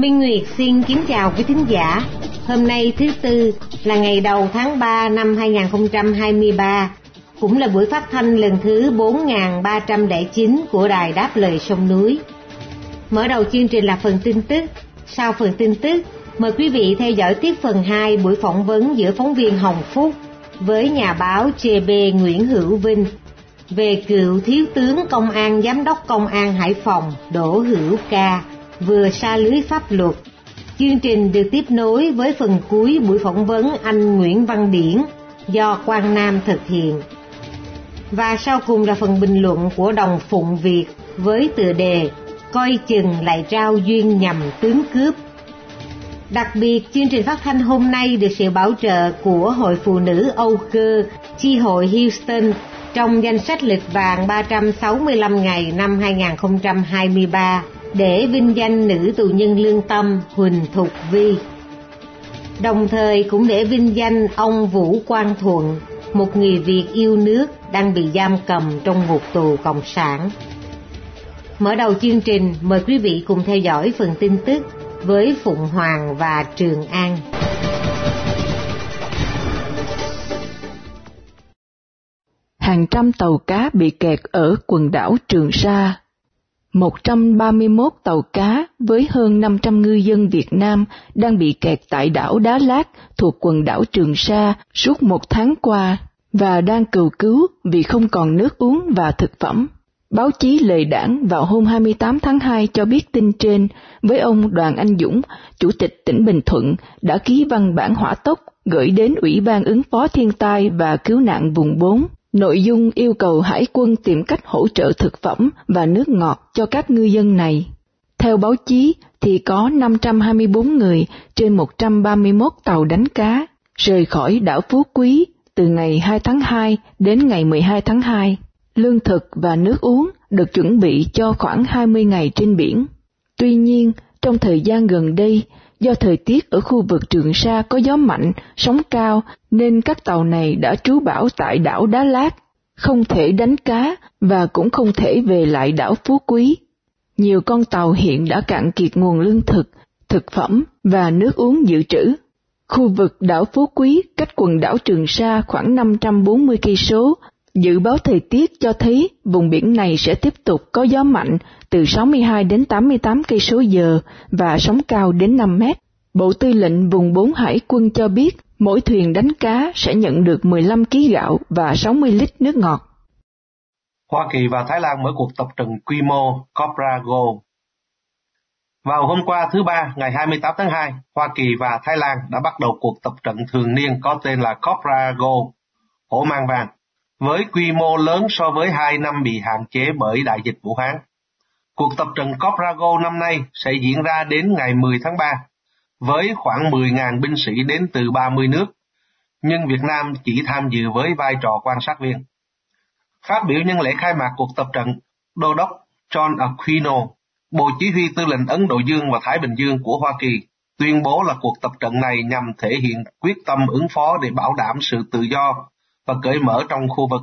Minh Nguyệt xin kính chào quý thính giả. Hôm nay thứ tư là ngày đầu tháng 3 năm 2023, cũng là buổi phát thanh lần thứ 4309 của Đài Đáp Lời Sông Núi. Mở đầu chương trình là phần tin tức. Sau phần tin tức, mời quý vị theo dõi tiếp phần 2 buổi phỏng vấn giữa phóng viên Hồng Phúc với nhà báo JB Nguyễn Hữu Vinh về cựu thiếu tướng công an giám đốc công an Hải Phòng Đỗ Hữu Ca vừa xa lưới pháp luật. Chương trình được tiếp nối với phần cuối buổi phỏng vấn anh Nguyễn Văn Điển do Quang Nam thực hiện. Và sau cùng là phần bình luận của đồng Phụng Việt với tựa đề Coi chừng lại trao duyên nhầm tướng cướp. Đặc biệt, chương trình phát thanh hôm nay được sự bảo trợ của Hội Phụ Nữ Âu Cơ, Chi hội Houston trong danh sách lịch vàng 365 ngày năm 2023 để vinh danh nữ tù nhân lương tâm Huỳnh Thục Vi. Đồng thời cũng để vinh danh ông Vũ Quang Thuận, một người Việt yêu nước đang bị giam cầm trong ngục tù cộng sản. Mở đầu chương trình, mời quý vị cùng theo dõi phần tin tức với Phụng Hoàng và Trường An. Hàng trăm tàu cá bị kẹt ở quần đảo Trường Sa 131 tàu cá với hơn 500 ngư dân Việt Nam đang bị kẹt tại đảo Đá Lát thuộc quần đảo Trường Sa suốt một tháng qua và đang cầu cứu vì không còn nước uống và thực phẩm. Báo chí Lời Đảng vào hôm 28 tháng 2 cho biết tin trên với ông Đoàn Anh Dũng, Chủ tịch tỉnh Bình Thuận đã ký văn bản hỏa tốc gửi đến Ủy ban ứng phó thiên tai và cứu nạn vùng 4 Nội dung yêu cầu hải quân tìm cách hỗ trợ thực phẩm và nước ngọt cho các ngư dân này. Theo báo chí thì có 524 người trên 131 tàu đánh cá rời khỏi đảo Phú Quý từ ngày 2 tháng 2 đến ngày 12 tháng 2. Lương thực và nước uống được chuẩn bị cho khoảng 20 ngày trên biển. Tuy nhiên, trong thời gian gần đây, Do thời tiết ở khu vực Trường Sa có gió mạnh, sóng cao nên các tàu này đã trú bão tại đảo Đá Lát, không thể đánh cá và cũng không thể về lại đảo Phú Quý. Nhiều con tàu hiện đã cạn kiệt nguồn lương thực, thực phẩm và nước uống dự trữ. Khu vực đảo Phú Quý cách quần đảo Trường Sa khoảng 540 cây số. Dự báo thời tiết cho thấy vùng biển này sẽ tiếp tục có gió mạnh từ 62 đến 88 cây số giờ và sóng cao đến 5 mét. Bộ Tư lệnh vùng 4 Hải quân cho biết mỗi thuyền đánh cá sẽ nhận được 15 kg gạo và 60 lít nước ngọt. Hoa Kỳ và Thái Lan mở cuộc tập trận quy mô Cobra Go. Vào hôm qua thứ Ba, ngày 28 tháng 2, Hoa Kỳ và Thái Lan đã bắt đầu cuộc tập trận thường niên có tên là Cobra Go, hổ mang vàng, với quy mô lớn so với hai năm bị hạn chế bởi đại dịch Vũ Hán. Cuộc tập trận Coprago năm nay sẽ diễn ra đến ngày 10 tháng 3, với khoảng 10.000 binh sĩ đến từ 30 nước, nhưng Việt Nam chỉ tham dự với vai trò quan sát viên. Phát biểu nhân lễ khai mạc cuộc tập trận, Đô đốc John Aquino, Bộ Chỉ huy Tư lệnh Ấn Độ Dương và Thái Bình Dương của Hoa Kỳ, tuyên bố là cuộc tập trận này nhằm thể hiện quyết tâm ứng phó để bảo đảm sự tự do và cởi mở trong khu vực.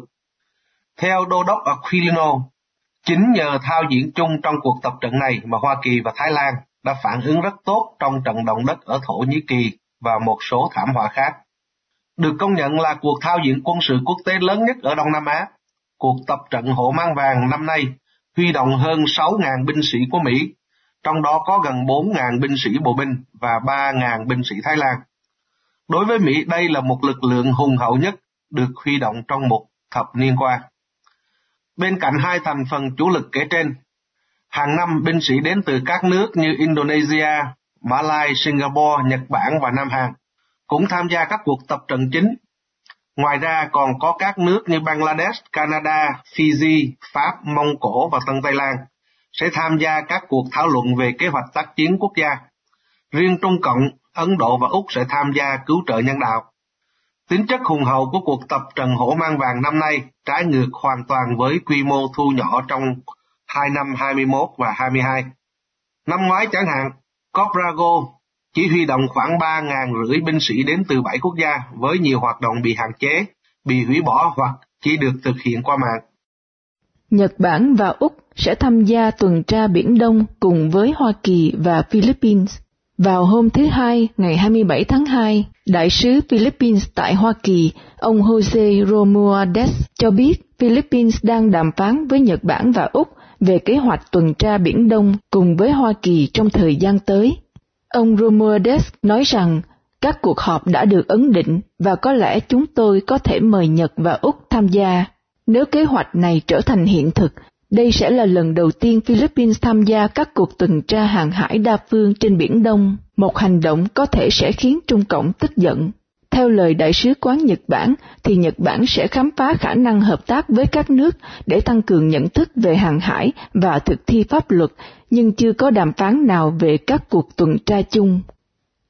Theo Đô đốc Aquino, Chính nhờ thao diễn chung trong cuộc tập trận này mà Hoa Kỳ và Thái Lan đã phản ứng rất tốt trong trận động đất ở Thổ Nhĩ Kỳ và một số thảm họa khác. Được công nhận là cuộc thao diễn quân sự quốc tế lớn nhất ở Đông Nam Á, cuộc tập trận hộ mang vàng năm nay huy động hơn 6.000 binh sĩ của Mỹ, trong đó có gần 4.000 binh sĩ bộ binh và 3.000 binh sĩ Thái Lan. Đối với Mỹ, đây là một lực lượng hùng hậu nhất được huy động trong một thập niên qua. Bên cạnh hai thành phần chủ lực kể trên, hàng năm binh sĩ đến từ các nước như Indonesia, Malaysia, Singapore, Nhật Bản và Nam Hàn cũng tham gia các cuộc tập trận chính. Ngoài ra còn có các nước như Bangladesh, Canada, Fiji, Pháp, Mông Cổ và Tân Tây Lan sẽ tham gia các cuộc thảo luận về kế hoạch tác chiến quốc gia. Riêng Trung Cộng, Ấn Độ và Úc sẽ tham gia cứu trợ nhân đạo. Tính chất hùng hậu của cuộc tập trận Hổ Mang Vàng năm nay trái ngược hoàn toàn với quy mô thu nhỏ trong hai năm 21 và 22. Năm ngoái chẳng hạn, Coprago chỉ huy động khoảng 3.500 binh sĩ đến từ 7 quốc gia với nhiều hoạt động bị hạn chế, bị hủy bỏ hoặc chỉ được thực hiện qua mạng. Nhật Bản và Úc sẽ tham gia tuần tra Biển Đông cùng với Hoa Kỳ và Philippines. Vào hôm thứ Hai, ngày 27 tháng 2, Đại sứ Philippines tại Hoa Kỳ, ông Jose Romualdez cho biết Philippines đang đàm phán với Nhật Bản và Úc về kế hoạch tuần tra Biển Đông cùng với Hoa Kỳ trong thời gian tới. Ông Romualdez nói rằng các cuộc họp đã được ấn định và có lẽ chúng tôi có thể mời Nhật và Úc tham gia. Nếu kế hoạch này trở thành hiện thực, đây sẽ là lần đầu tiên Philippines tham gia các cuộc tuần tra hàng hải đa phương trên Biển Đông, một hành động có thể sẽ khiến Trung Cộng tức giận. Theo lời Đại sứ quán Nhật Bản, thì Nhật Bản sẽ khám phá khả năng hợp tác với các nước để tăng cường nhận thức về hàng hải và thực thi pháp luật, nhưng chưa có đàm phán nào về các cuộc tuần tra chung.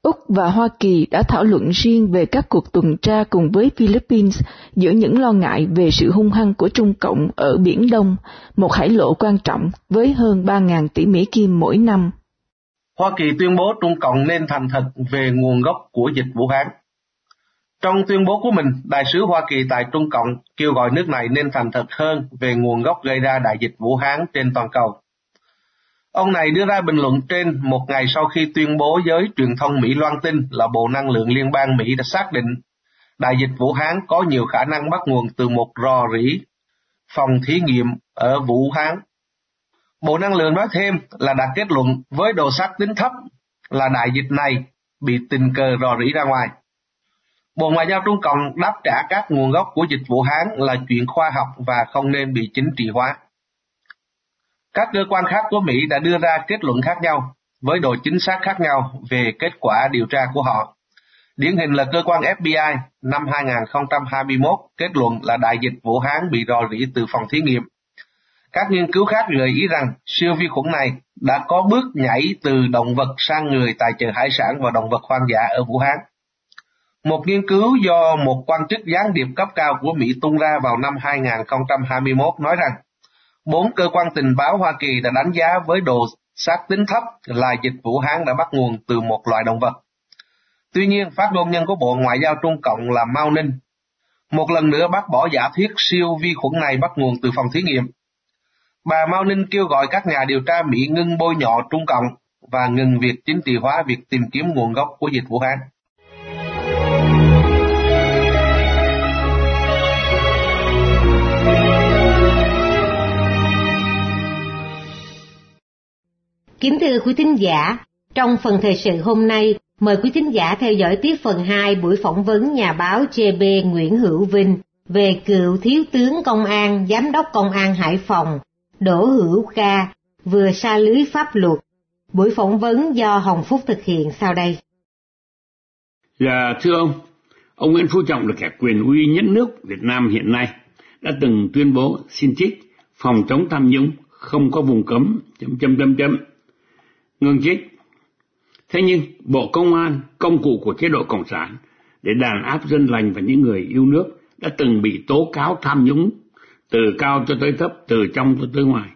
Úc và Hoa Kỳ đã thảo luận riêng về các cuộc tuần tra cùng với Philippines giữa những lo ngại về sự hung hăng của Trung Cộng ở Biển Đông, một hải lộ quan trọng với hơn 3.000 tỷ Mỹ Kim mỗi năm. Hoa Kỳ tuyên bố Trung Cộng nên thành thật về nguồn gốc của dịch Vũ Hán. Trong tuyên bố của mình, Đại sứ Hoa Kỳ tại Trung Cộng kêu gọi nước này nên thành thật hơn về nguồn gốc gây ra đại dịch Vũ Hán trên toàn cầu. Ông này đưa ra bình luận trên một ngày sau khi tuyên bố giới truyền thông Mỹ loan tin là Bộ Năng lượng Liên bang Mỹ đã xác định đại dịch Vũ Hán có nhiều khả năng bắt nguồn từ một rò rỉ phòng thí nghiệm ở Vũ Hán. Bộ Năng lượng nói thêm là đã kết luận với độ xác tính thấp là đại dịch này bị tình cờ rò rỉ ra ngoài. Bộ Ngoại giao Trung Cộng đáp trả các nguồn gốc của dịch Vũ Hán là chuyện khoa học và không nên bị chính trị hóa. Các cơ quan khác của Mỹ đã đưa ra kết luận khác nhau, với độ chính xác khác nhau về kết quả điều tra của họ. Điển hình là cơ quan FBI năm 2021 kết luận là đại dịch Vũ Hán bị rò rỉ từ phòng thí nghiệm. Các nghiên cứu khác gợi ý rằng siêu vi khuẩn này đã có bước nhảy từ động vật sang người tại chợ hải sản và động vật hoang dã ở Vũ Hán. Một nghiên cứu do một quan chức gián điệp cấp cao của Mỹ tung ra vào năm 2021 nói rằng bốn cơ quan tình báo Hoa Kỳ đã đánh giá với độ xác tính thấp là dịch Vũ Hán đã bắt nguồn từ một loài động vật. Tuy nhiên, phát ngôn nhân của Bộ Ngoại giao Trung Cộng là Mao Ninh một lần nữa bác bỏ giả thuyết siêu vi khuẩn này bắt nguồn từ phòng thí nghiệm. Bà Mao Ninh kêu gọi các nhà điều tra Mỹ ngưng bôi nhọ Trung Cộng và ngừng việc chính trị hóa việc tìm kiếm nguồn gốc của dịch Vũ Hán. Kính thưa quý thính giả, trong phần thời sự hôm nay, mời quý thính giả theo dõi tiếp phần 2 buổi phỏng vấn nhà báo JB Nguyễn Hữu Vinh về cựu thiếu tướng công an, giám đốc công an Hải Phòng, Đỗ Hữu Ca, vừa xa lưới pháp luật. Buổi phỏng vấn do Hồng Phúc thực hiện sau đây. Dạ thưa ông, ông Nguyễn Phú Trọng là kẻ quyền uy nhất nước Việt Nam hiện nay, đã từng tuyên bố xin trích phòng chống tham nhũng không có vùng cấm chấm chấm chấm chấm ngưng trích. Thế nhưng Bộ Công an, công cụ của chế độ Cộng sản để đàn áp dân lành và những người yêu nước đã từng bị tố cáo tham nhũng từ cao cho tới thấp, từ trong cho tới ngoài.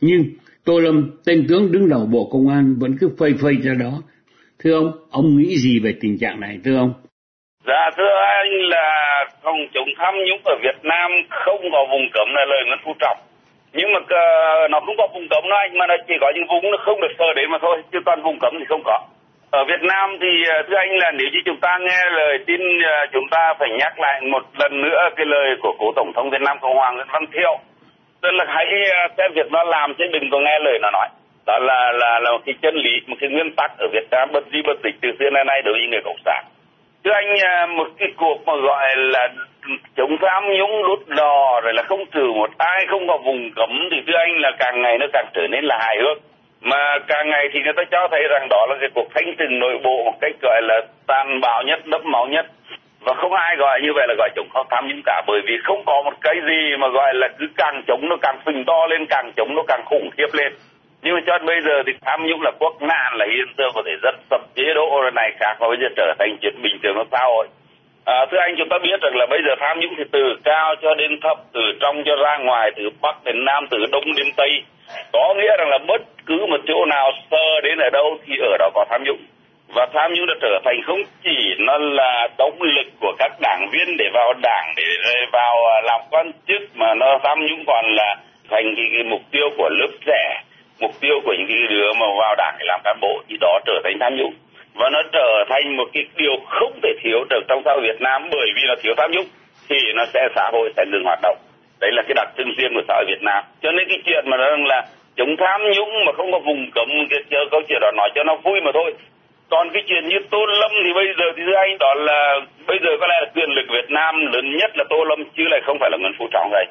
Nhưng Tô Lâm, tên tướng đứng đầu Bộ Công an vẫn cứ phây phây ra đó. Thưa ông, ông nghĩ gì về tình trạng này thưa ông? Dạ thưa anh là phòng chống tham nhũng ở Việt Nam không có vùng cấm là lời Nguyễn Phú Trọng nhưng mà uh, nó không có vùng cấm đâu anh mà nó chỉ có những vùng nó không được sờ đến mà thôi chứ toàn vùng cấm thì không có. Ở Việt Nam thì ờ, thưa anh là nếu như chúng ta nghe lời tin ờ, chúng ta phải nhắc lại một lần nữa cái lời của cố tổng thống Việt Nam Cộng hòa Nguyễn Văn Thiệu. Tức là hãy xem việc nó làm chứ đừng có nghe lời nó nói. Đó là là là một cái chân lý một cái nguyên tắc ở Việt Nam bất di bất dịch từ xưa nay nay đối với người cộng sản thưa anh à, một cái cuộc mà gọi là chống tham nhũng đốt đò rồi là không trừ một ai, không có vùng cấm thì thưa anh là càng ngày nó càng trở nên là hài hước. Mà càng ngày thì người ta cho thấy rằng đó là cái cuộc thanh trừng nội bộ, một cách gọi là tàn bạo nhất, đẫm máu nhất. Và không ai gọi như vậy là gọi chống tham nhũng cả, bởi vì không có một cái gì mà gọi là cứ càng chống nó càng phình to lên, càng chống nó càng khủng khiếp lên nhưng mà cho đến bây giờ thì tham nhũng là quốc nạn là hiện tượng có thể rất sập chế độ này khác và bây giờ trở thành chuyện bình thường của xã hội À, thưa anh chúng ta biết rằng là bây giờ tham nhũng thì từ cao cho đến thấp, từ trong cho ra ngoài, từ bắc đến nam, từ đông đến tây. Có nghĩa rằng là bất cứ một chỗ nào sơ đến ở đâu thì ở đó có tham nhũng. Và tham nhũng đã trở thành không chỉ nó là động lực của các đảng viên để vào đảng, để vào à, làm quan chức mà nó tham nhũng còn là thành cái, cái mục tiêu của lớp trẻ, mục tiêu của những cái đứa mà vào đảng để làm cán bộ thì đó trở thành tham nhũng. Và nó trở thành một cái điều không thể thiếu được trong xã hội Việt Nam bởi vì nó thiếu tham nhũng thì nó sẽ, xã hội sẽ ngừng hoạt động. Đấy là cái đặc trưng riêng của xã hội Việt Nam. Cho nên cái chuyện mà nó là chống tham nhũng mà không có vùng cấm, cái chờ câu chuyện đó nói cho nó vui mà thôi. Còn cái chuyện như Tô Lâm thì bây giờ thì anh, đó là, bây giờ có lẽ là quyền lực Việt Nam lớn nhất là Tô Lâm, chứ lại không phải là Nguyễn Phú Trọng đây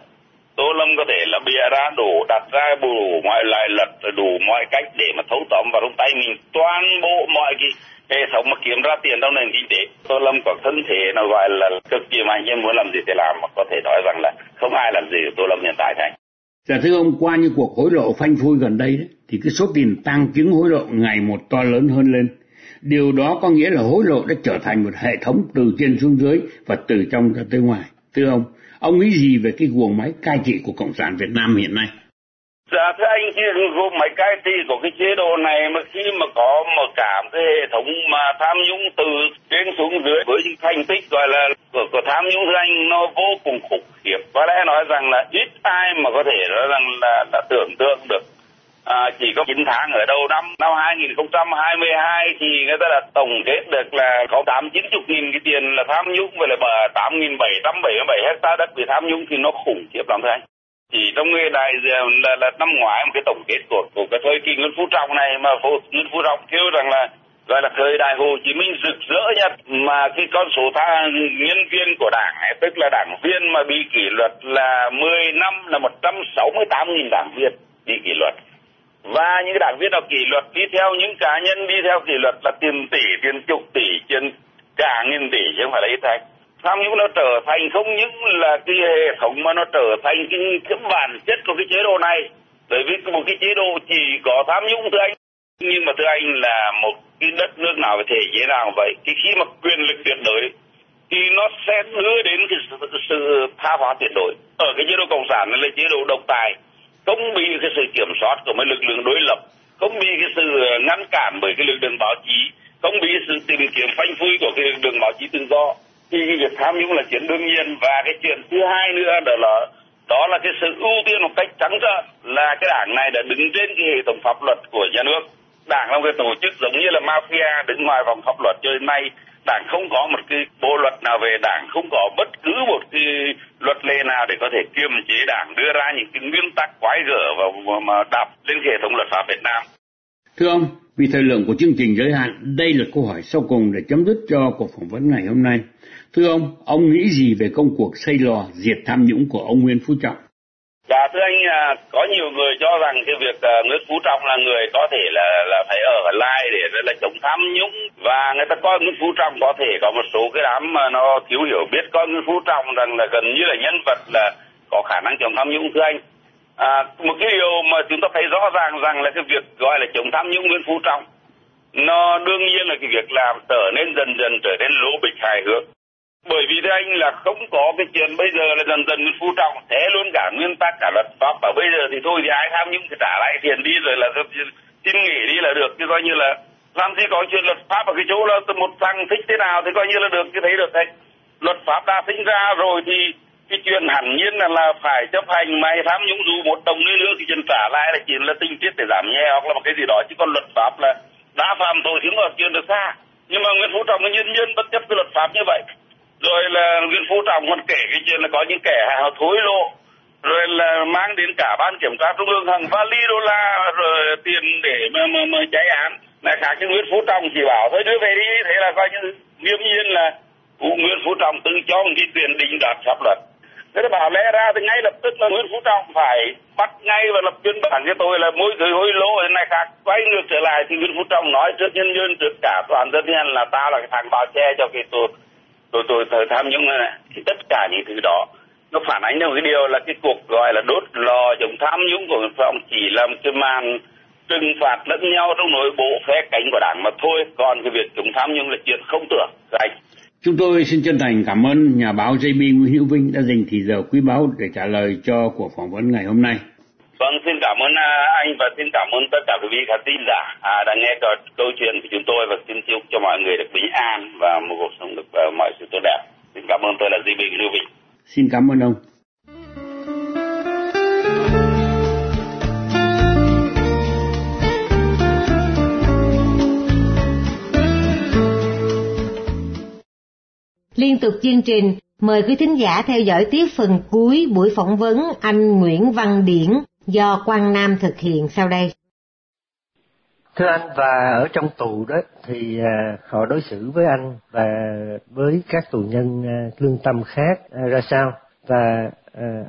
Tô Lâm có thể là bịa ra đủ đặt ra đủ mọi lại lật đủ mọi cách để mà thấu tóm vào trong tay mình toàn bộ mọi cái hệ thống mà kiếm ra tiền trong nền kinh tế tô lâm có thân thể nó gọi là cực kỳ mạnh nhưng muốn làm gì thì làm mà có thể nói rằng là không ai làm gì tô lâm hiện tại thành Dạ thưa ông, qua những cuộc hối lộ phanh phui gần đây đấy, thì cái số tiền tăng chứng hối lộ ngày một to lớn hơn lên. Điều đó có nghĩa là hối lộ đã trở thành một hệ thống từ trên xuống dưới và từ trong ra tới ngoài. Thưa ông, ông nghĩ gì về cái guồng máy cai trị của Cộng sản Việt Nam hiện nay? Dạ thưa anh cái gồm mấy cái thì của cái chế độ này mà khi mà có một cả cái hệ thống mà tham nhũng từ trên xuống dưới với những thành tích gọi là của, của tham nhũng thưa anh nó vô cùng khủng khiếp có lẽ nói rằng là ít ai mà có thể nói rằng là, là tưởng tượng được à, chỉ có 9 tháng ở đầu năm năm 2022 thì người ta đã tổng kết được là có tám chín chục nghìn cái tiền là tham nhũng và là tám nghìn bảy trăm bảy mươi bảy hecta đất bị tham nhũng thì nó khủng khiếp lắm thưa anh. Chỉ trong cái đại là, là năm ngoái một cái tổng kết của của cái thời kỳ Nguyễn Phú Trọng này mà Nguyễn Phú Trọng kêu rằng là gọi là thời đại Hồ Chí Minh rực rỡ nhất mà cái con số tha nhân viên của đảng ấy, tức là đảng viên mà bị kỷ luật là 10 năm là 168.000 đảng viên bị kỷ luật và những cái đảng viên nào kỷ luật đi theo những cá nhân đi theo kỷ luật là tiền tỷ tiền chục tỷ tiền cả nghìn tỷ chứ không phải là ít thành tham nhũng nó trở thành không những là cái hệ thống mà nó trở thành cái, cái bản chất của cái chế độ này. Bởi vì một cái chế độ chỉ có tham nhũng thưa anh nhưng mà thưa anh là một cái đất nước nào thể chế nào vậy cái khi mà quyền lực tuyệt đối thì nó sẽ đưa đến cái sự, sự tha hóa tuyệt đối. Ở cái chế độ cộng sản là chế độ độc tài không bị cái sự kiểm soát của mấy lực lượng đối lập. Không bị cái sự ờ, ngăn cản bởi cái lực lượng báo chí. Không bị sự tìm kiếm phanh phui của cái lực lượng báo chí tự do. Thì cái việc tham nhũng là chuyện đương nhiên. Và cái chuyện thứ hai nữa đó là đó là cái sự ưu tiên một cách trắng trợn là cái đảng này đã đứng trên cái hệ thống pháp luật của nhà nước. Đảng là một cái tổ chức giống như là mafia đứng ngoài vòng pháp luật. Cho đến nay, đảng không có một cái bộ luật nào về đảng, không có bất cứ một cái luật lệ nào để có thể kiềm chế đảng đưa ra những cái nguyên tắc quái gở và mà đạp lên hệ thống luật pháp Việt Nam thưa ông vì thời lượng của chương trình giới hạn đây là câu hỏi sau cùng để chấm dứt cho cuộc phỏng vấn ngày hôm nay Thưa ông, ông nghĩ gì về công cuộc xây lò diệt tham nhũng của ông Nguyễn Phú Trọng? Dạ thưa anh, à, có nhiều người cho rằng cái việc à, Nguyễn Phú Trọng là người có thể là là phải ở lại để là chống tham nhũng và người ta coi Nguyễn Phú Trọng có thể có một số cái đám mà nó thiếu hiểu biết coi Nguyễn Phú Trọng rằng là gần như là nhân vật là có khả năng chống tham nhũng thưa anh. À, một cái điều mà chúng ta thấy rõ ràng rằng là cái việc gọi là chống tham nhũng Nguyễn Phú Trọng nó đương nhiên là cái việc làm trở nên dần dần trở nên lỗ bịch hài hước bởi vì thế anh là không có cái chuyện bây giờ là dần dần Nguyễn Phú Trọng thế luôn cả nguyên tắc cả luật pháp. Và bây giờ thì thôi thì ai tham nhũng thì trả lại tiền đi rồi là xin nghỉ đi là được. Chứ coi như là làm gì có chuyện luật pháp ở cái chỗ là một thằng thích thế nào thì coi như là được chứ thấy được đấy. Luật pháp đã sinh ra rồi thì cái chuyện hẳn nhiên là, là phải chấp hành. Mày tham nhũng dù một đồng nữa nữa thì chuyện trả lại là chỉ là tinh tiết để giảm nhẹ hoặc là một cái gì đó. Chứ còn luật pháp là đã phạm tội thì không chuyện được xa. Nhưng mà Nguyễn Phú Trọng nhân nhân bất chấp cái luật pháp như vậy rồi là Nguyễn Phú Trọng còn kể cái chuyện là có những kẻ hào thối lộ. Rồi là mang đến cả ban kiểm tra trung ương hàng vali đô la rồi tiền để mà, mà, mà cháy án. Là khác cái Nguyễn Phú Trọng chỉ bảo thôi đưa về đi. Thế là coi như nghiêm nhiên là cụ Nguyễn Phú Trọng từng cho một cái quyền định đoạt pháp luật. Thế là bảo lẽ ra thì ngay lập tức là Nguyễn Phú Trọng phải bắt ngay và lập biên bản. Cho tôi là môi giới hối lộ thế này khác quay ngược trở lại thì Nguyễn Phú Trọng nói trước nhân dân trước cả toàn dân là ta là cái thằng bao che cho cái tôi tôi tôi tham nhũng này thì tất cả những thứ đó, nó phản ánh được cái điều là cái cuộc gọi là đốt lò chống tham nhũng của phòng chỉ là một cái màn trừng phạt lẫn nhau trong nội bộ phe cánh của đảng mà thôi. Còn cái việc chống tham nhũng là chuyện không tưởng. Anh. Chúng tôi xin chân thành cảm ơn nhà báo JB Nguyễn Hữu Vinh đã dành thời giờ quý báu để trả lời cho cuộc phỏng vấn ngày hôm nay. Vâng, xin cảm ơn à, anh và xin cảm ơn tất cả quý vị khán thính giả à, đã nghe câu chuyện của chúng tôi và xin chúc cho mọi người được bình an và một cuộc sống được uh, mọi sự tốt đẹp. Xin cảm ơn tôi là JB Nguyễn Hữu Vinh. Xin cảm ơn ông. Liên tục chương trình, mời quý thính giả theo dõi tiếp phần cuối buổi phỏng vấn anh Nguyễn Văn Điển do Quang Nam thực hiện sau đây. Thưa anh và ở trong tù đó thì à, họ đối xử với anh và với các tù nhân à, lương tâm khác à, ra sao và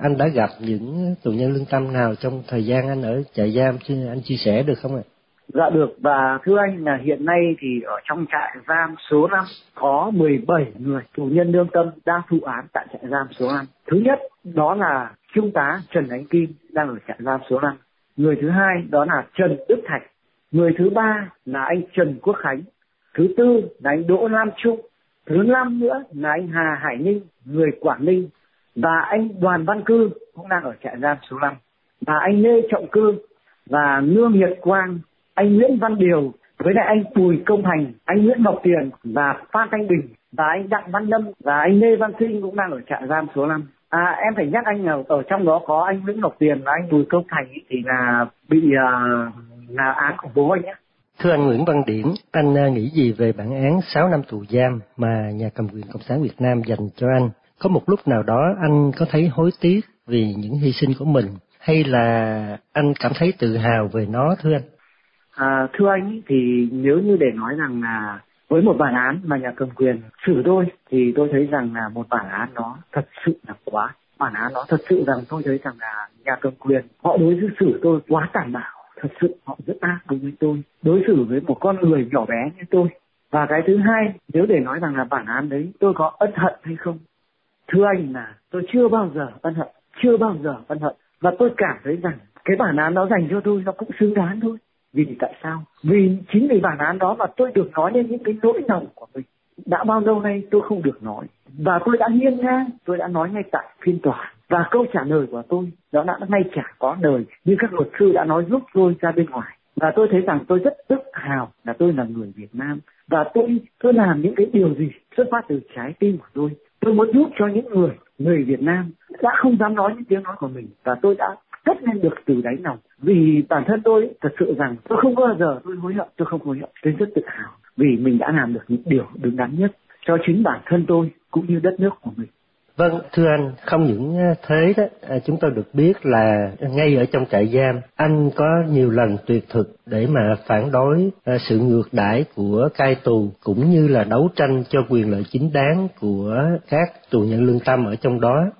anh đã gặp những tù nhân lương tâm nào trong thời gian anh ở trại giam anh chia sẻ được không ạ? Dạ được và thưa anh là hiện nay thì ở trong trại giam số 5 có 17 người tù nhân lương tâm đang thụ án tại trại giam số 5. Thứ nhất đó là Trung tá Trần Ánh Kim đang ở trại giam số 5. Người thứ hai đó là Trần Đức Thạch. Người thứ ba là anh Trần Quốc Khánh. Thứ tư là anh Đỗ Lam Trung. Thứ năm nữa là anh Hà Hải Ninh, người Quảng Ninh. Và anh Đoàn Văn Cư cũng đang ở trại giam số 5. Và anh Lê Trọng Cư và Lương Nhật Quang anh Nguyễn Văn Điều với lại anh Bùi Công Thành, anh Nguyễn Ngọc Tiền và Phan Thanh Bình và anh Đặng Văn Lâm và anh Lê Văn Sinh cũng đang ở trại giam số 5. À em phải nhắc anh là ở trong đó có anh Nguyễn Ngọc Tiền và anh Bùi Công Thành thì là bị uh, là án khủng bố anh nhé. Thưa anh Nguyễn Văn Điển, anh uh, nghĩ gì về bản án 6 năm tù giam mà nhà cầm quyền Cộng sản Việt Nam dành cho anh? Có một lúc nào đó anh có thấy hối tiếc vì những hy sinh của mình hay là anh cảm thấy tự hào về nó thưa anh? À, thưa anh thì nếu như để nói rằng là với một bản án mà nhà cầm quyền xử tôi thì tôi thấy rằng là một bản án nó thật sự là quá. Bản án nó thật sự rằng tôi thấy rằng là nhà cầm quyền, họ đối xử tôi quá tàn bạo. Thật sự họ rất ác đối với tôi, đối xử với một con người nhỏ bé như tôi. Và cái thứ hai, nếu để nói rằng là bản án đấy tôi có ân hận hay không? Thưa anh là tôi chưa bao giờ ân hận, chưa bao giờ ân hận. Và tôi cảm thấy rằng cái bản án đó dành cho tôi nó cũng xứng đáng thôi vì tại sao? Vì chính vì bản án đó mà tôi được nói lên những cái nỗi lòng của mình. Đã bao lâu nay tôi không được nói. Và tôi đã hiên ngang, tôi đã nói ngay tại phiên tòa. Và câu trả lời của tôi đó đã ngay chả có lời như các luật sư đã nói giúp tôi ra bên ngoài. Và tôi thấy rằng tôi rất tự hào là tôi là người Việt Nam. Và tôi tôi làm những cái điều gì xuất phát từ trái tim của tôi. Tôi muốn giúp cho những người người Việt Nam đã không dám nói những tiếng nói của mình. Và tôi đã cất lên được từ đáy lòng vì bản thân tôi thật sự rằng tôi không bao giờ tôi hối hận tôi không hối hận tôi rất tự hào vì mình đã làm được những điều đúng đắn nhất cho chính bản thân tôi cũng như đất nước của mình Vâng, thưa anh, không những thế đó, à, chúng tôi được biết là ngay ở trong trại giam, anh có nhiều lần tuyệt thực để mà phản đối à, sự ngược đãi của cai tù, cũng như là đấu tranh cho quyền lợi chính đáng của các tù nhân lương tâm ở trong đó.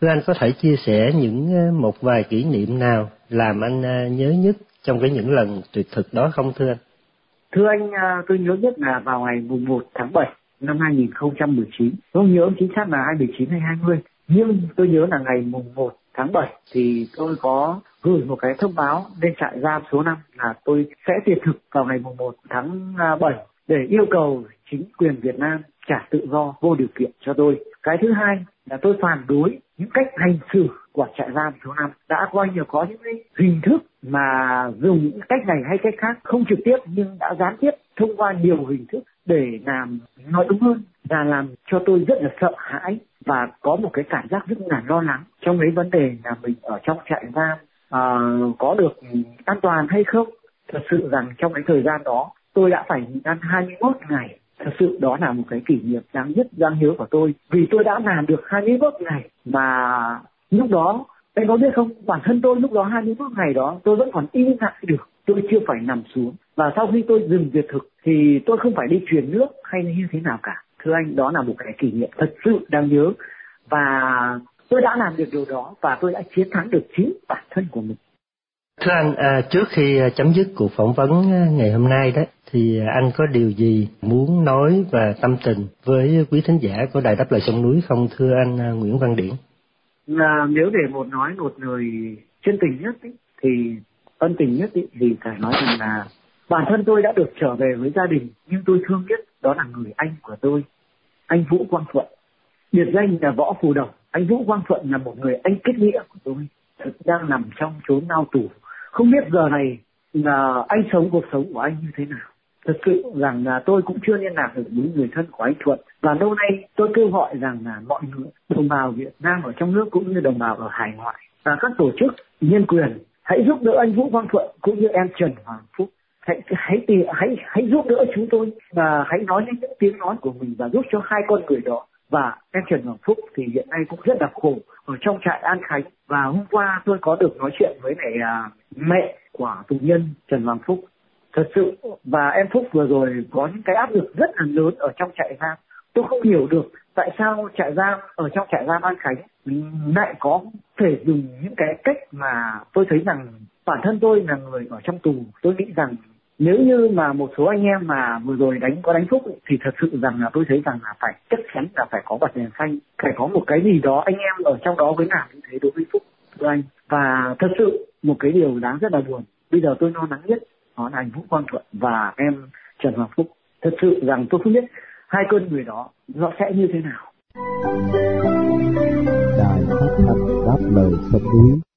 Thưa anh có thể chia sẻ những ờ, một vài kỷ niệm nào làm anh ờ, nhớ nhất trong cái những lần tuyệt thực đó không thưa anh? Thưa anh, ờ, tôi nhớ nhất là vào ngày mùng 1 tháng 7 năm 2019. Tôi nhớ chính xác là 2019 hay 20. Nhưng tôi nhớ là ngày mùng 1 tháng 7 thì tôi có gửi một cái thông báo lên trại giam số 5 là tôi sẽ tuyệt thực vào ngày mùng 1 tháng 7 để yêu cầu chính quyền Việt Nam trả tự do vô điều kiện cho tôi. Cái thứ hai là tôi phản đối những cách hành xử của trại giam số năm đã coi như có những cái hình thức mà dùng những cách này hay cách khác không trực tiếp nhưng đã gián tiếp thông qua nhiều hình thức để làm nói đúng hơn là làm cho tôi rất là sợ hãi và có một cái cảm giác rất là lo lắng trong cái vấn đề là mình ở trong trại giam uh, có được an toàn hay không. Thật sự rằng trong cái thời gian đó tôi đã phải ăn 21 ngày thật sự đó là một cái kỷ niệm đáng nhất, đáng nhớ của tôi. Vì tôi đã làm được 21 ngày mà lúc đó anh có biết không? Bản thân tôi lúc đó 21 ngày đó, tôi vẫn còn im lặng được. Tôi chưa phải nằm xuống. Và sau khi tôi dừng việc thực thì tôi không phải đi truyền nước hay như thế nào cả. Thưa anh, đó là một cái kỷ niệm thật sự đáng nhớ. Và tôi đã làm được điều đó và tôi đã chiến thắng được chính bản thân của mình. Thưa anh, à, trước khi à, chấm dứt cuộc phỏng vấn à, ngày hôm nay đó, thì à, anh có điều gì muốn nói và tâm tình với quý thính giả của Đài Đáp Lời Sông Núi không thưa anh Nguyễn Văn Điển? Là nếu để một nói một người chân tình nhất ý, thì ân tình nhất ý, thì phải nói rằng là bản thân tôi đã được trở về với gia đình nhưng tôi thương nhất đó là người anh của tôi, anh Vũ Quang Thuận. Biệt danh là Võ Phù Đồng. Anh Vũ Quang Thuận là một người anh kết nghĩa của tôi, đang nằm trong chốn lao tù không biết giờ này là anh sống cuộc sống của anh như thế nào. Thật sự rằng là tôi cũng chưa liên lạc được với người thân của anh Thuận. Và lâu nay tôi kêu gọi rằng là mọi người, đồng bào Việt Nam ở trong nước cũng như đồng bào ở hải ngoại và các tổ chức nhân quyền, hãy giúp đỡ anh Vũ Quang Thuận cũng như em Trần Hoàng Phúc. Hãy hãy tìm, hãy hãy giúp đỡ chúng tôi và hãy nói lên những tiếng nói của mình và giúp cho hai con người đó và em Trần Hoàng Phúc thì hiện nay cũng rất là khổ. Ở trong trại An Khánh và hôm qua tôi có được nói chuyện với lại à, mẹ của tù nhân Trần Hoàng Phúc. Thật sự và em Phúc vừa rồi có những cái áp lực rất là lớn ở trong trại giam. Tôi không hiểu được tại sao trại giam ở trong trại giam An Khánh lại có thể dùng những cái cách mà tôi thấy rằng bản thân tôi là người ở trong tù. Tôi nghĩ rằng nếu như mà một số anh em mà vừa rồi đánh có đánh phúc ấy, thì thật sự rằng là tôi thấy rằng là phải chắc chắn là phải có bật đèn xanh phải có một cái gì đó anh em ở trong đó với làm như thế đối với phúc thưa anh. Và thật sự một cái điều đáng rất là buồn bây giờ tôi lo lắng nhất đó là anh vũ quang thuận và em trần hoàng phúc. Thật sự rằng tôi không biết hai cơn người đó nó sẽ như thế nào. Đài phát thanh đáp lời sông núi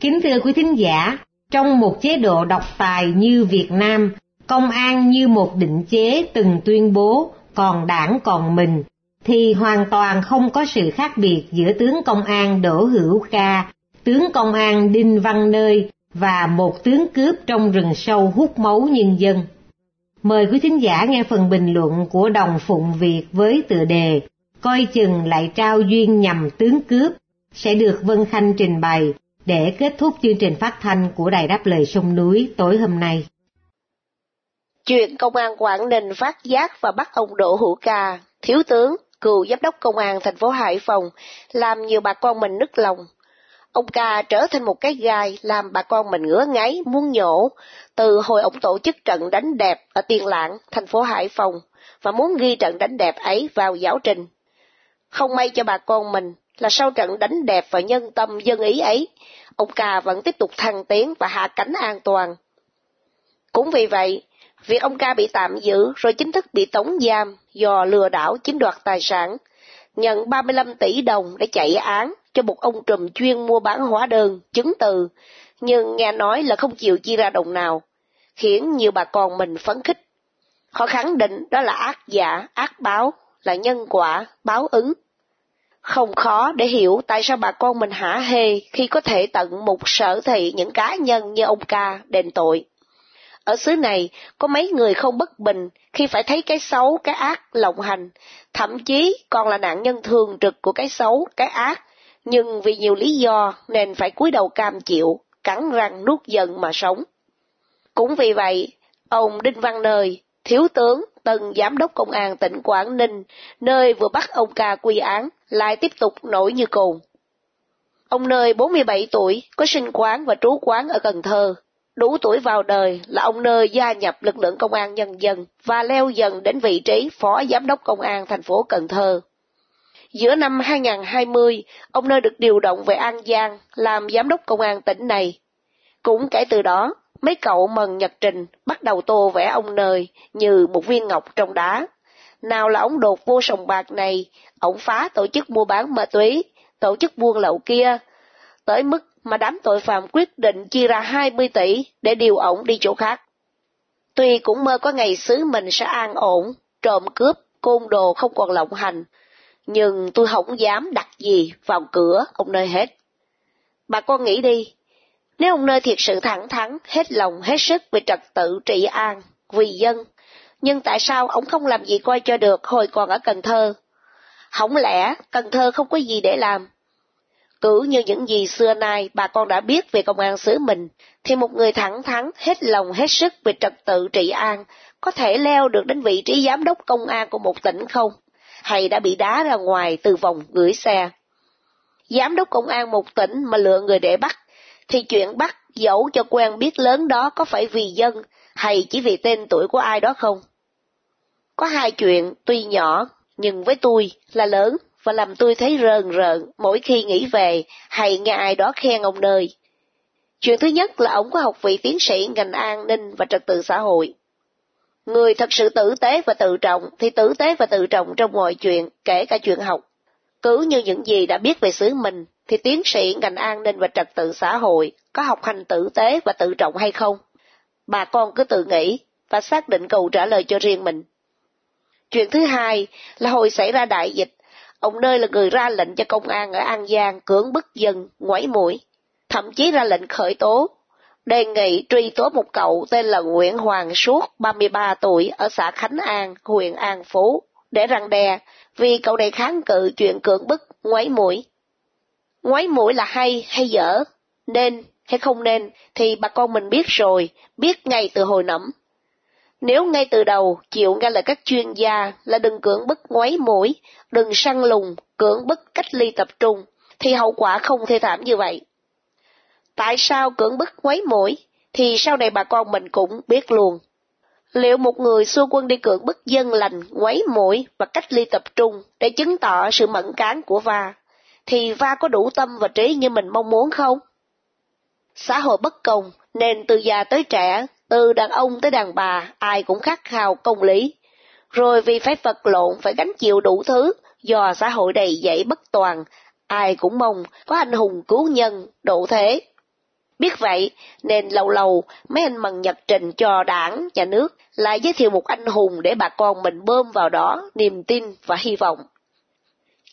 Kính thưa quý thính giả, trong một chế độ độc tài như Việt Nam, công an như một định chế từng tuyên bố còn đảng còn mình, thì hoàn toàn không có sự khác biệt giữa tướng công an Đỗ Hữu Ca, tướng công an Đinh Văn Nơi và một tướng cướp trong rừng sâu hút máu nhân dân. Mời quý thính giả nghe phần bình luận của Đồng Phụng Việt với tựa đề Coi chừng lại trao duyên nhằm tướng cướp sẽ được Vân Khanh trình bày để kết thúc chương trình phát thanh của Đài Đáp Lời Sông Núi tối hôm nay. Chuyện công an Quảng Ninh phát giác và bắt ông Đỗ Hữu Ca, thiếu tướng, cựu giám đốc công an thành phố Hải Phòng, làm nhiều bà con mình nức lòng. Ông Ca trở thành một cái gai làm bà con mình ngứa ngáy, muốn nhổ, từ hồi ông tổ chức trận đánh đẹp ở Tiên Lãng, thành phố Hải Phòng, và muốn ghi trận đánh đẹp ấy vào giáo trình. Không may cho bà con mình là sau trận đánh đẹp và nhân tâm dân ý ấy, ông Ca vẫn tiếp tục thăng tiến và hạ cánh an toàn. Cũng vì vậy, việc ông Ca bị tạm giữ rồi chính thức bị tống giam do lừa đảo chiếm đoạt tài sản, nhận 35 tỷ đồng để chạy án cho một ông trùm chuyên mua bán hóa đơn, chứng từ, nhưng nghe nói là không chịu chia ra đồng nào, khiến nhiều bà con mình phấn khích. Họ khẳng định đó là ác giả, ác báo, là nhân quả, báo ứng. Không khó để hiểu tại sao bà con mình hả hê khi có thể tận một sở thị những cá nhân như ông ca đền tội. Ở xứ này, có mấy người không bất bình khi phải thấy cái xấu, cái ác lộng hành, thậm chí còn là nạn nhân thường trực của cái xấu, cái ác, nhưng vì nhiều lý do nên phải cúi đầu cam chịu, cắn răng nuốt giận mà sống. Cũng vì vậy, ông Đinh Văn Nơi, thiếu tướng, tân giám đốc công an tỉnh Quảng Ninh, nơi vừa bắt ông ca quy án, lại tiếp tục nổi như cồn. Ông Nơi 47 tuổi, có sinh quán và trú quán ở Cần Thơ. Đủ tuổi vào đời là ông Nơi gia nhập lực lượng công an nhân dân và leo dần đến vị trí phó giám đốc công an thành phố Cần Thơ. Giữa năm 2020, ông Nơi được điều động về An Giang làm giám đốc công an tỉnh này. Cũng kể từ đó, mấy cậu mần nhật trình bắt đầu tô vẽ ông Nơi như một viên ngọc trong đá. Nào là ông đột vô sòng bạc này, ông phá tổ chức mua bán ma túy, tổ chức buôn lậu kia, tới mức mà đám tội phạm quyết định chia ra 20 tỷ để điều ổng đi chỗ khác. Tuy cũng mơ có ngày xứ mình sẽ an ổn, trộm cướp, côn đồ không còn lộng hành, nhưng tôi không dám đặt gì vào cửa ông nơi hết. Bà con nghĩ đi, nếu ông nơi thiệt sự thẳng thắn, hết lòng, hết sức về trật tự trị an, vì dân, nhưng tại sao ông không làm gì coi cho được hồi còn ở Cần Thơ? Không lẽ Cần Thơ không có gì để làm? Cứ như những gì xưa nay bà con đã biết về công an xứ mình, thì một người thẳng thắn, hết lòng, hết sức về trật tự trị an, có thể leo được đến vị trí giám đốc công an của một tỉnh không? Hay đã bị đá ra ngoài từ vòng gửi xe? Giám đốc công an một tỉnh mà lựa người để bắt, thì chuyện bắt dẫu cho quen biết lớn đó có phải vì dân hay chỉ vì tên tuổi của ai đó không? Có hai chuyện tuy nhỏ nhưng với tôi là lớn và làm tôi thấy rờn rợn mỗi khi nghĩ về hay nghe ai đó khen ông nơi. Chuyện thứ nhất là ông có học vị tiến sĩ ngành an ninh và trật tự xã hội. Người thật sự tử tế và tự trọng thì tử tế và tự trọng trong mọi chuyện, kể cả chuyện học. Cứ như những gì đã biết về xứ mình, thì tiến sĩ ngành an ninh và trật tự xã hội có học hành tử tế và tự trọng hay không? Bà con cứ tự nghĩ và xác định câu trả lời cho riêng mình. Chuyện thứ hai là hồi xảy ra đại dịch, ông nơi là người ra lệnh cho công an ở An Giang cưỡng bức dân, ngoáy mũi, thậm chí ra lệnh khởi tố, đề nghị truy tố một cậu tên là Nguyễn Hoàng Suốt, 33 tuổi, ở xã Khánh An, huyện An Phú, để răng đe, vì cậu này kháng cự chuyện cưỡng bức, ngoáy mũi ngoái mũi là hay hay dở, nên hay không nên thì bà con mình biết rồi, biết ngay từ hồi nẫm. Nếu ngay từ đầu chịu nghe lời các chuyên gia là đừng cưỡng bức ngoáy mũi, đừng săn lùng, cưỡng bức cách ly tập trung, thì hậu quả không thể thảm như vậy. Tại sao cưỡng bức ngoáy mũi, thì sau này bà con mình cũng biết luôn. Liệu một người xua quân đi cưỡng bức dân lành, ngoáy mũi và cách ly tập trung để chứng tỏ sự mẫn cán của Va, thì Va có đủ tâm và trí như mình mong muốn không? Xã hội bất công, nên từ già tới trẻ, từ đàn ông tới đàn bà, ai cũng khát khao công lý. Rồi vì phải vật lộn, phải gánh chịu đủ thứ, do xã hội đầy dẫy bất toàn, ai cũng mong có anh hùng cứu nhân, độ thế. Biết vậy, nên lâu lâu mấy anh mần nhật trình cho đảng, nhà nước lại giới thiệu một anh hùng để bà con mình bơm vào đó niềm tin và hy vọng.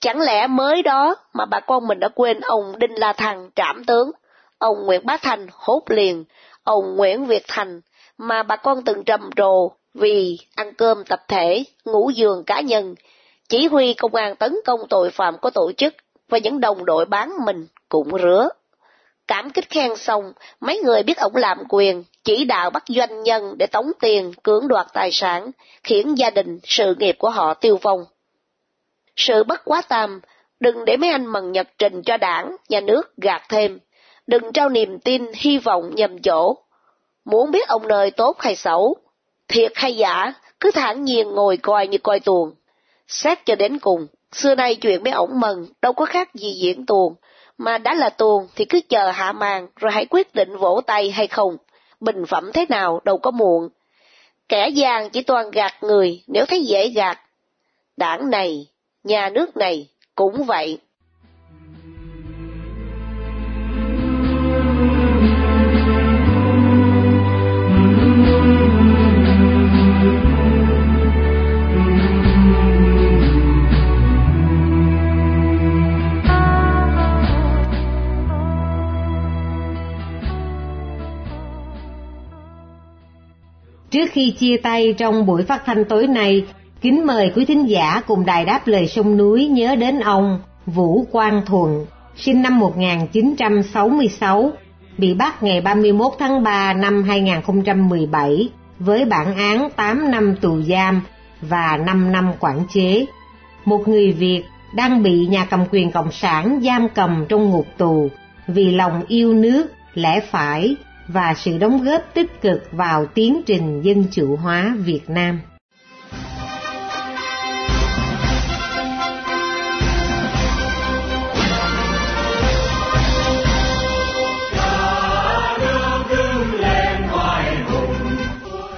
Chẳng lẽ mới đó mà bà con mình đã quên ông Đinh La Thăng trảm tướng, ông Nguyễn Bá Thành hốt liền, ông Nguyễn Việt Thành mà bà con từng trầm trồ vì ăn cơm tập thể, ngủ giường cá nhân, chỉ huy công an tấn công tội phạm có tổ chức và những đồng đội bán mình cũng rứa. Cảm kích khen xong, mấy người biết ổng làm quyền, chỉ đạo bắt doanh nhân để tống tiền, cưỡng đoạt tài sản, khiến gia đình, sự nghiệp của họ tiêu vong. Sự bất quá tam, đừng để mấy anh mần nhật trình cho đảng, nhà nước gạt thêm, đừng trao niềm tin, hy vọng nhầm chỗ. Muốn biết ông nơi tốt hay xấu, thiệt hay giả, cứ thản nhiên ngồi coi như coi tuồng. Xét cho đến cùng, xưa nay chuyện mấy ổng mần đâu có khác gì diễn tuồng, mà đã là tuồng thì cứ chờ hạ màn rồi hãy quyết định vỗ tay hay không, bình phẩm thế nào đâu có muộn. Kẻ gian chỉ toàn gạt người nếu thấy dễ gạt. Đảng này, nhà nước này cũng vậy. Trước khi chia tay trong buổi phát thanh tối nay, kính mời quý thính giả cùng đài đáp lời sông núi nhớ đến ông Vũ Quang Thuận, sinh năm 1966, bị bắt ngày 31 tháng 3 năm 2017 với bản án 8 năm tù giam và 5 năm quản chế. Một người Việt đang bị nhà cầm quyền Cộng sản giam cầm trong ngục tù vì lòng yêu nước, lẽ phải và sự đóng góp tích cực vào tiến trình dân chủ hóa Việt Nam.